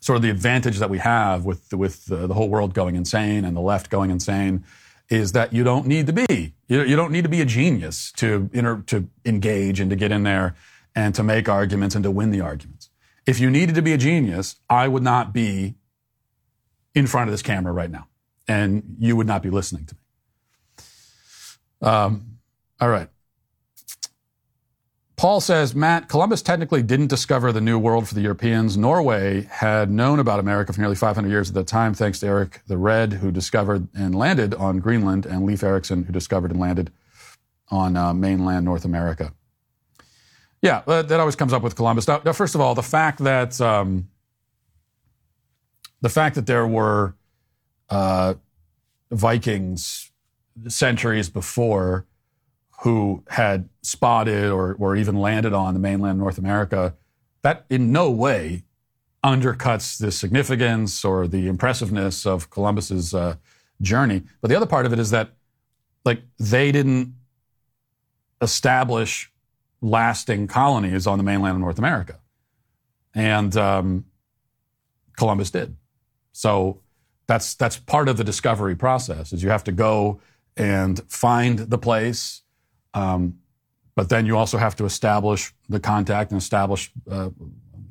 sort of the advantage that we have with, with the, the whole world going insane and the left going insane is that you don't need to be you, you don't need to be a genius to inter, to engage and to get in there and to make arguments and to win the arguments. If you needed to be a genius, I would not be in front of this camera right now, and you would not be listening to me. Um, all right. Paul says, Matt, Columbus technically didn't discover the New World for the Europeans. Norway had known about America for nearly 500 years at the time, thanks to Eric the Red, who discovered and landed on Greenland, and Leif Erikson, who discovered and landed on uh, mainland North America. Yeah, that, that, always comes up with Columbus. Now, now first of all, the fact that um, the fact that there were uh, Vikings centuries before who had spotted or, or even landed on the mainland of North America, that in no way undercuts the significance or the impressiveness of Columbus's uh, journey. But the other part of it is that, like, they didn't establish lasting colonies on the mainland of North America, and um, Columbus did. So that's that's part of the discovery process. Is you have to go and find the place um, but then you also have to establish the contact and establish uh,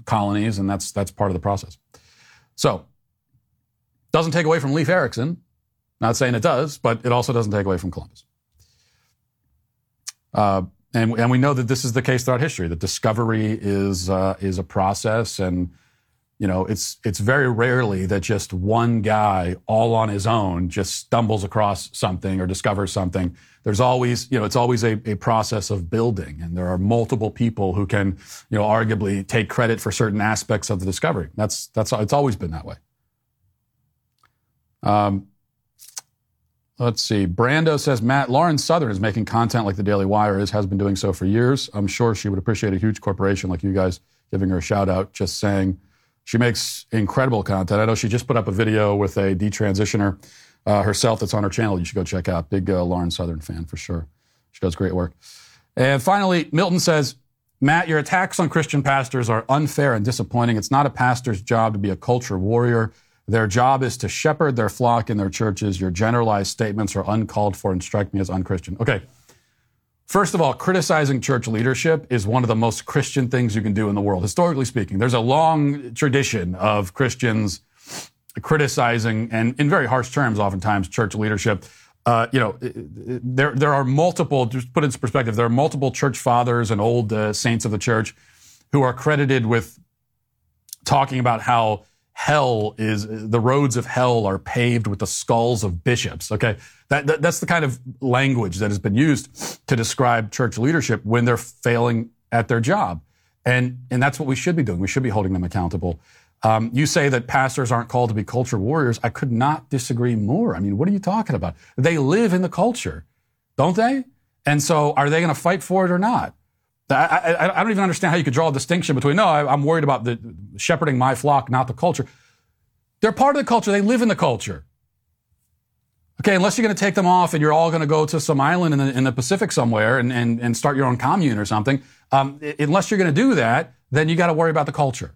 colonies, and that's that's part of the process. So, doesn't take away from Leif Erikson. Not saying it does, but it also doesn't take away from Columbus. Uh, and, and we know that this is the case throughout history. That discovery is uh, is a process, and you know, it's it's very rarely that just one guy all on his own just stumbles across something or discovers something. There's always, you know, it's always a, a process of building, and there are multiple people who can, you know, arguably take credit for certain aspects of the discovery. That's that's it's always been that way. Um, let's see. Brando says Matt Lauren Southern is making content like the Daily Wire is has been doing so for years. I'm sure she would appreciate a huge corporation like you guys giving her a shout out. Just saying. She makes incredible content. I know she just put up a video with a detransitioner uh, herself that's on her channel. You should go check out. Big uh, Lauren Southern fan for sure. She does great work. And finally, Milton says, Matt, your attacks on Christian pastors are unfair and disappointing. It's not a pastor's job to be a culture warrior. Their job is to shepherd their flock in their churches. Your generalized statements are uncalled for and strike me as unchristian. Okay. First of all, criticizing church leadership is one of the most Christian things you can do in the world, historically speaking. There's a long tradition of Christians criticizing, and in very harsh terms, oftentimes, church leadership. Uh, you know, there there are multiple. Just put into perspective, there are multiple church fathers and old uh, saints of the church who are credited with talking about how hell is the roads of hell are paved with the skulls of bishops. Okay, that, that, that's the kind of language that has been used to describe church leadership when they're failing at their job. And, and that's what we should be doing. We should be holding them accountable. Um, you say that pastors aren't called to be culture warriors. I could not disagree more. I mean, what are you talking about? They live in the culture, don't they? And so are they going to fight for it or not? I, I, I, don't even understand how you could draw a distinction between, no, I, I'm worried about the shepherding my flock, not the culture. They're part of the culture. They live in the culture. Okay, unless you're going to take them off and you're all going to go to some island in the, in the Pacific somewhere and, and, and start your own commune or something, um, unless you're going to do that, then you got to worry about the culture.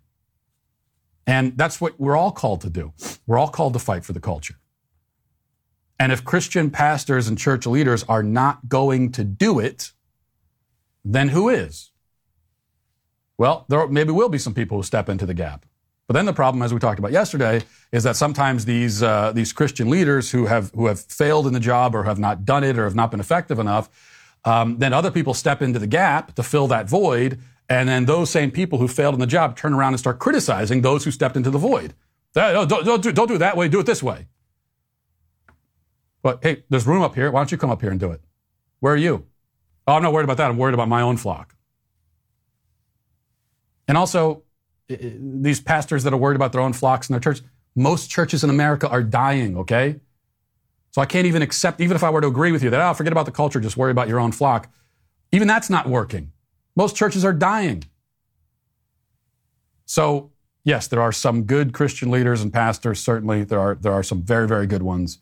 And that's what we're all called to do. We're all called to fight for the culture. And if Christian pastors and church leaders are not going to do it, then who is? Well, there maybe will be some people who step into the gap. But then the problem, as we talked about yesterday, is that sometimes these uh, these Christian leaders who have who have failed in the job or have not done it or have not been effective enough, um, then other people step into the gap to fill that void, and then those same people who failed in the job turn around and start criticizing those who stepped into the void. Don't, don't, do, don't do it that way. Do it this way. But hey, there's room up here. Why don't you come up here and do it? Where are you? Oh, I'm not worried about that. I'm worried about my own flock. And also, these pastors that are worried about their own flocks and their church, most churches in America are dying, okay? So I can't even accept, even if I were to agree with you that, oh, forget about the culture, just worry about your own flock. Even that's not working. Most churches are dying. So, yes, there are some good Christian leaders and pastors. Certainly, there are, there are some very, very good ones.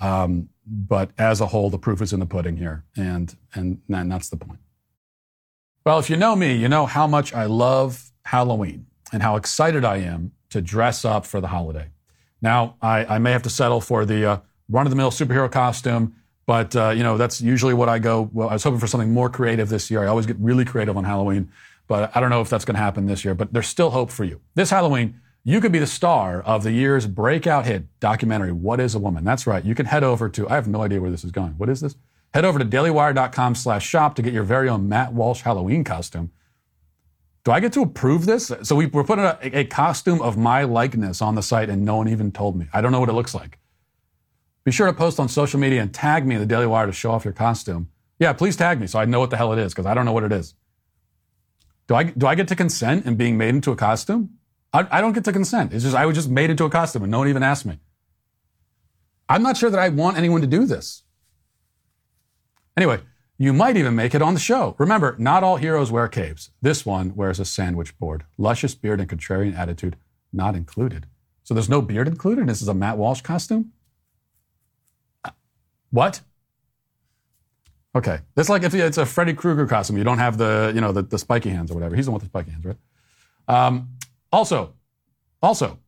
Um, but as a whole, the proof is in the pudding here. And, and, and that's the point. Well, if you know me, you know how much I love Halloween and how excited I am to dress up for the holiday. Now, I, I may have to settle for the uh, run of the mill superhero costume, but uh, you know that's usually what I go. Well, I was hoping for something more creative this year. I always get really creative on Halloween, but I don't know if that's going to happen this year. But there's still hope for you. This Halloween, you could be the star of the year's breakout hit documentary, What is a Woman? That's right. You can head over to, I have no idea where this is going. What is this? Head over to dailywire.com slash shop to get your very own Matt Walsh Halloween costume. Do I get to approve this? So we, are putting a, a, costume of my likeness on the site and no one even told me. I don't know what it looks like. Be sure to post on social media and tag me in the Daily Wire to show off your costume. Yeah, please tag me so I know what the hell it is because I don't know what it is. Do I, do I get to consent in being made into a costume? I, I don't get to consent. It's just, I was just made into a costume and no one even asked me. I'm not sure that I want anyone to do this. Anyway, you might even make it on the show. Remember, not all heroes wear capes. This one wears a sandwich board. Luscious beard and contrarian attitude not included. So there's no beard included? This is a Matt Walsh costume? What? Okay. It's like if it's a Freddy Krueger costume. You don't have the, you know, the, the spiky hands or whatever. He's the one with the spiky hands, right? Um, also, also,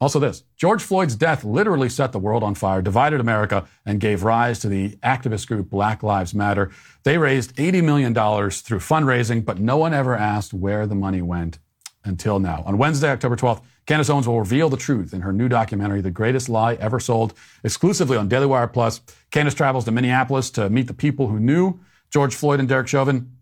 also, this George Floyd's death literally set the world on fire, divided America, and gave rise to the activist group Black Lives Matter. They raised $80 million through fundraising, but no one ever asked where the money went until now. On Wednesday, October 12th, Candace Owens will reveal the truth in her new documentary, The Greatest Lie Ever Sold, exclusively on Daily Wire Plus. Candace travels to Minneapolis to meet the people who knew George Floyd and Derek Chauvin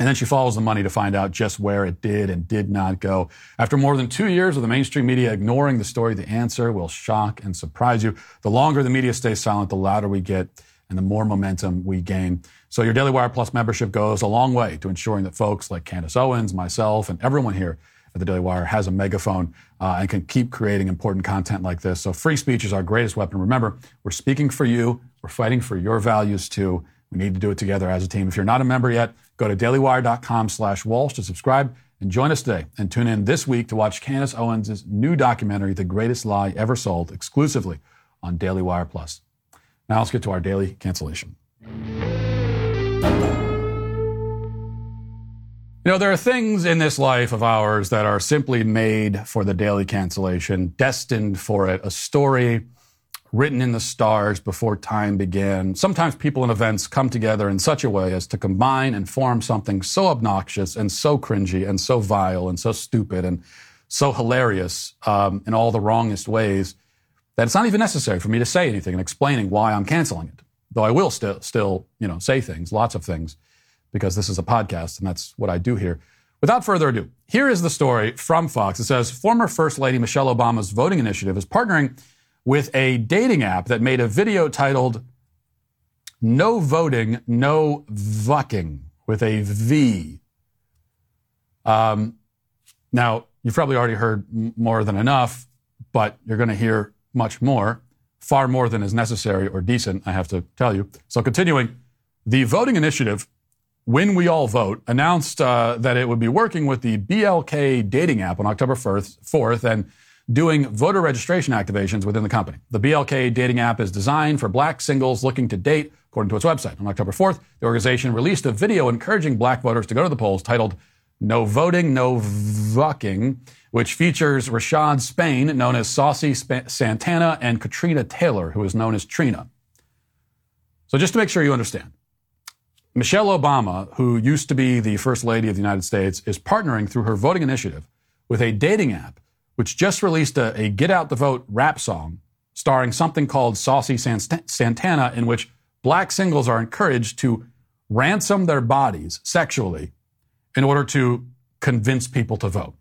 and then she follows the money to find out just where it did and did not go. After more than two years of the mainstream media ignoring the story, the answer will shock and surprise you. The longer the media stays silent, the louder we get and the more momentum we gain. So your Daily Wire Plus membership goes a long way to ensuring that folks like Candace Owens, myself, and everyone here at the Daily Wire has a megaphone uh, and can keep creating important content like this. So free speech is our greatest weapon. Remember, we're speaking for you. We're fighting for your values too. We need to do it together as a team. If you're not a member yet, go to dailywire.com slash Walsh to subscribe and join us today and tune in this week to watch Candace Owens' new documentary, The Greatest Lie Ever Sold, exclusively on Daily Wire Plus. Now let's get to our daily cancellation. You know, there are things in this life of ours that are simply made for the daily cancellation, destined for it, a story written in the stars before time began. Sometimes people and events come together in such a way as to combine and form something so obnoxious and so cringy and so vile and so stupid and so hilarious um, in all the wrongest ways that it's not even necessary for me to say anything and explaining why I'm canceling it. Though I will still, still, you know, say things, lots of things, because this is a podcast and that's what I do here. Without further ado, here is the story from Fox. It says former First Lady Michelle Obama's voting initiative is partnering with a dating app that made a video titled No Voting, No Vucking with a V. Um, now, you've probably already heard m- more than enough, but you're going to hear much more, far more than is necessary or decent, I have to tell you. So, continuing, the voting initiative, When We All Vote, announced uh, that it would be working with the BLK dating app on October 4th, 4th and doing voter registration activations within the company. The BLK dating app is designed for black singles looking to date, according to its website. On October 4th, the organization released a video encouraging black voters to go to the polls titled No Voting, No Vucking, which features Rashad Spain, known as Saucy Sp- Santana, and Katrina Taylor, who is known as Trina. So just to make sure you understand, Michelle Obama, who used to be the First Lady of the United States, is partnering through her voting initiative with a dating app which just released a, a Get Out the Vote rap song starring something called Saucy Santana, in which black singles are encouraged to ransom their bodies sexually in order to convince people to vote.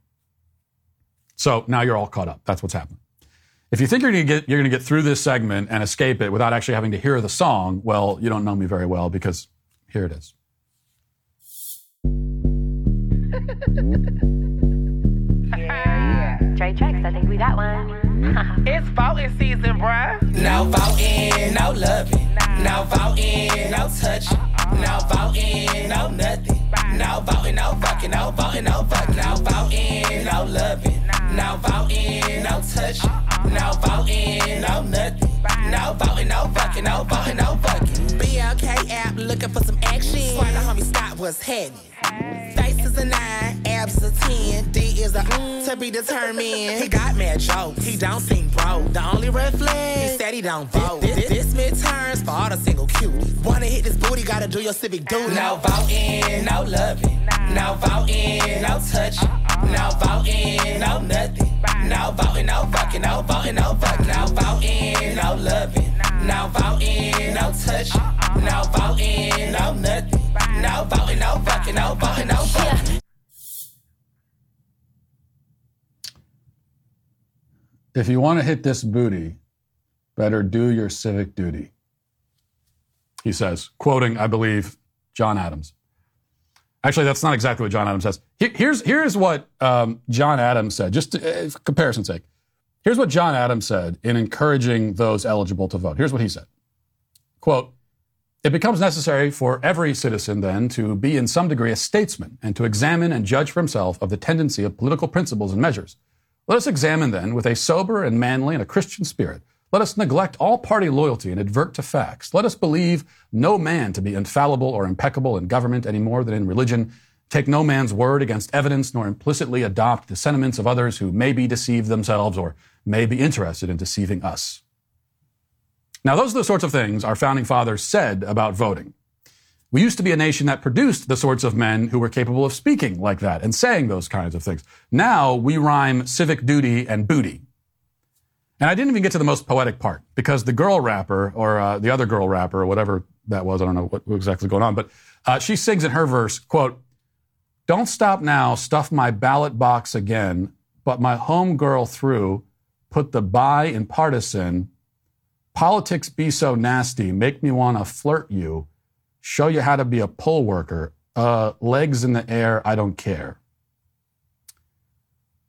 So now you're all caught up. That's what's happening. If you think you're going to get you're going to get through this segment and escape it without actually having to hear the song, well, you don't know me very well because here it is. Trey Tracks, I think we got one. Mm-hmm. it's voting season, bruh. No voting, no loving. No voting, no touching. No voting, no nothing. No voting, no fucking, no voting, no fucking. No voting, no loving. No voting, no touching. No voting, no nothing. No voting, no fucking, no voting, no fucking. BLK app looking for some action. Swear the homie stop what's happening. Face is a nine, abs a ten, D is a mm, to be determined. He got mad jokes, he don't seem broke. The only red flag, he said he don't vote. This, this, this midterms for all the single cuties. Wanna hit this booty, gotta do your civic duty. No voting, no loving. No voting, no touching. No voting, no nothing. No voting, no fucking, no voting, no fucking. No voting, no loving. No voting, no touching. No voting, no nothing. No voting, no fucking, no voting, no fucking. If you want to hit this booty, better do your civic duty. He says, quoting, I believe, John Adams. Actually, that's not exactly what John Adams says. Here's, here's what um, John Adams said, just to, uh, for comparison's sake. Here's what John Adams said in encouraging those eligible to vote. Here's what he said. Quote, it becomes necessary for every citizen then to be in some degree a statesman and to examine and judge for himself of the tendency of political principles and measures. Let us examine then with a sober and manly and a Christian spirit. Let us neglect all party loyalty and advert to facts. Let us believe no man to be infallible or impeccable in government any more than in religion. Take no man's word against evidence, nor implicitly adopt the sentiments of others who may be deceived themselves or may be interested in deceiving us. Now, those are the sorts of things our founding fathers said about voting. We used to be a nation that produced the sorts of men who were capable of speaking like that and saying those kinds of things. Now we rhyme civic duty and booty. And I didn't even get to the most poetic part because the girl rapper or uh, the other girl rapper or whatever that was, I don't know what, what exactly is going on, but uh, she sings in her verse, quote, don't stop now, stuff my ballot box again, but my home girl through, put the buy in partisan, Politics be so nasty, make me want to flirt you, show you how to be a poll worker, uh, legs in the air, I don't care.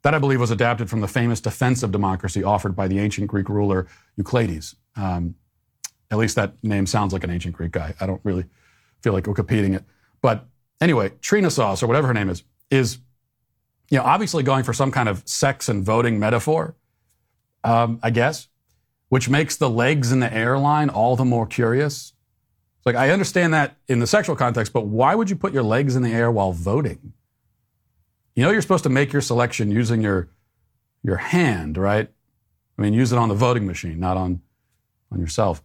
That, I believe, was adapted from the famous defense of democracy offered by the ancient Greek ruler Euclides. Um, at least that name sounds like an ancient Greek guy. I don't really feel like we're competing it. But anyway, Trina Sauce, or whatever her name is, is you know, obviously going for some kind of sex and voting metaphor, um, I guess which makes the legs in the airline all the more curious. It's like, I understand that in the sexual context, but why would you put your legs in the air while voting? You know, you're supposed to make your selection using your, your hand, right? I mean, use it on the voting machine, not on, on yourself.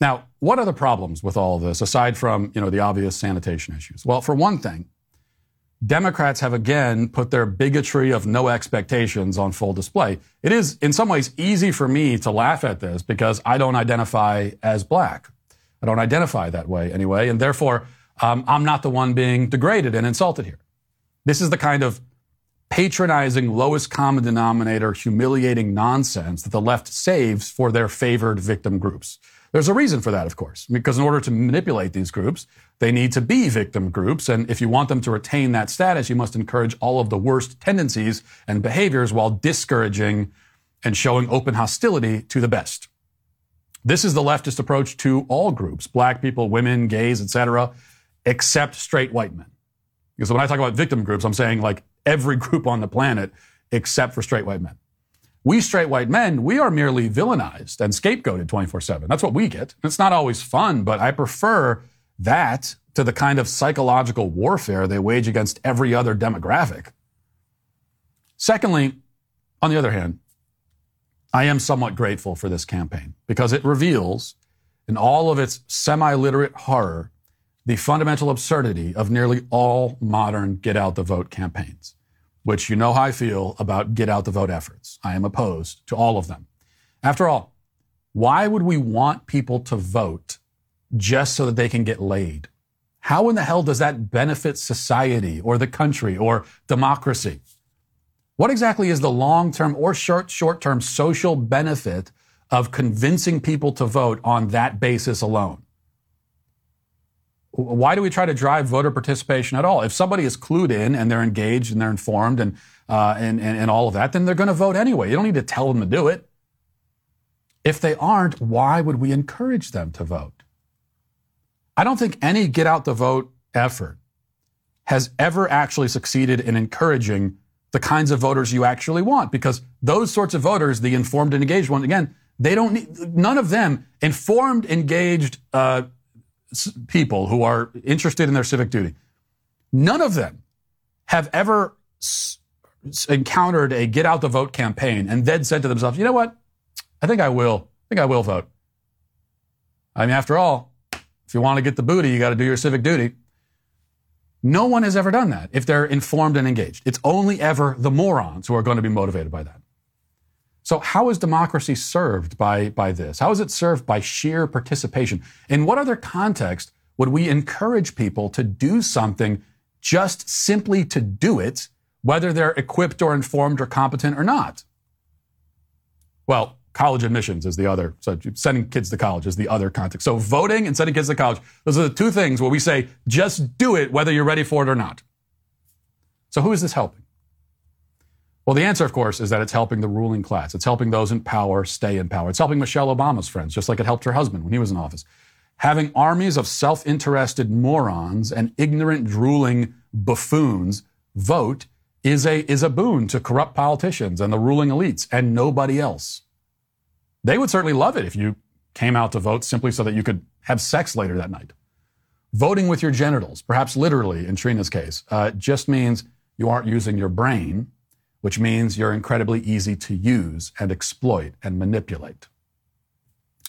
Now, what are the problems with all of this aside from, you know, the obvious sanitation issues? Well, for one thing, Democrats have again put their bigotry of no expectations on full display. It is in some ways easy for me to laugh at this because I don't identify as black. I don't identify that way anyway, and therefore um, I'm not the one being degraded and insulted here. This is the kind of patronizing, lowest common denominator, humiliating nonsense that the left saves for their favored victim groups. There's a reason for that, of course, because in order to manipulate these groups, they need to be victim groups. And if you want them to retain that status, you must encourage all of the worst tendencies and behaviors while discouraging and showing open hostility to the best. This is the leftist approach to all groups, black people, women, gays, etc., except straight white men. Because when I talk about victim groups, I'm saying like every group on the planet except for straight white men. We straight white men, we are merely villainized and scapegoated 24 7. That's what we get. It's not always fun, but I prefer that to the kind of psychological warfare they wage against every other demographic. Secondly, on the other hand, I am somewhat grateful for this campaign because it reveals, in all of its semi literate horror, the fundamental absurdity of nearly all modern get out the vote campaigns, which you know how I feel about get out the vote efforts. I am opposed to all of them. After all, why would we want people to vote just so that they can get laid? How in the hell does that benefit society or the country or democracy? What exactly is the long term or short short term social benefit of convincing people to vote on that basis alone? Why do we try to drive voter participation at all? If somebody is clued in and they're engaged and they're informed and, uh, and, and, and all of that, then they're going to vote anyway. You don't need to tell them to do it. If they aren't, why would we encourage them to vote? I don't think any get out the vote effort has ever actually succeeded in encouraging the kinds of voters you actually want because those sorts of voters, the informed and engaged ones, again, they don't need, none of them, informed, engaged uh, people who are interested in their civic duty, none of them have ever s- encountered a get out the vote campaign and then said to themselves, you know what? I think I will. I think I will vote. I mean, after all, if you want to get the booty, you got to do your civic duty. No one has ever done that if they're informed and engaged. It's only ever the morons who are going to be motivated by that. So, how is democracy served by, by this? How is it served by sheer participation? In what other context would we encourage people to do something just simply to do it, whether they're equipped or informed or competent or not? Well, college admissions is the other. So sending kids to college is the other context. So voting and sending kids to college, those are the two things where we say, just do it whether you're ready for it or not. So who is this helping? Well, the answer, of course, is that it's helping the ruling class. It's helping those in power stay in power. It's helping Michelle Obama's friends, just like it helped her husband when he was in office. Having armies of self interested morons and ignorant, drooling buffoons vote is a, is a boon to corrupt politicians and the ruling elites and nobody else. They would certainly love it if you came out to vote simply so that you could have sex later that night. Voting with your genitals, perhaps literally in Trina's case, uh, just means you aren't using your brain, which means you're incredibly easy to use and exploit and manipulate.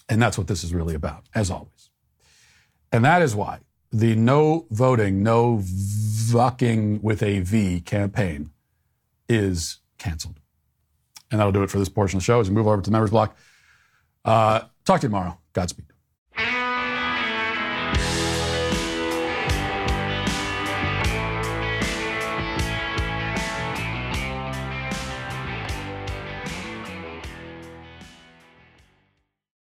And that's what this is really about, as always. And that is why the no voting, no vucking with a V campaign is canceled. And that'll do it for this portion of the show as we move over to the members block. Uh, talk to you tomorrow. Godspeed.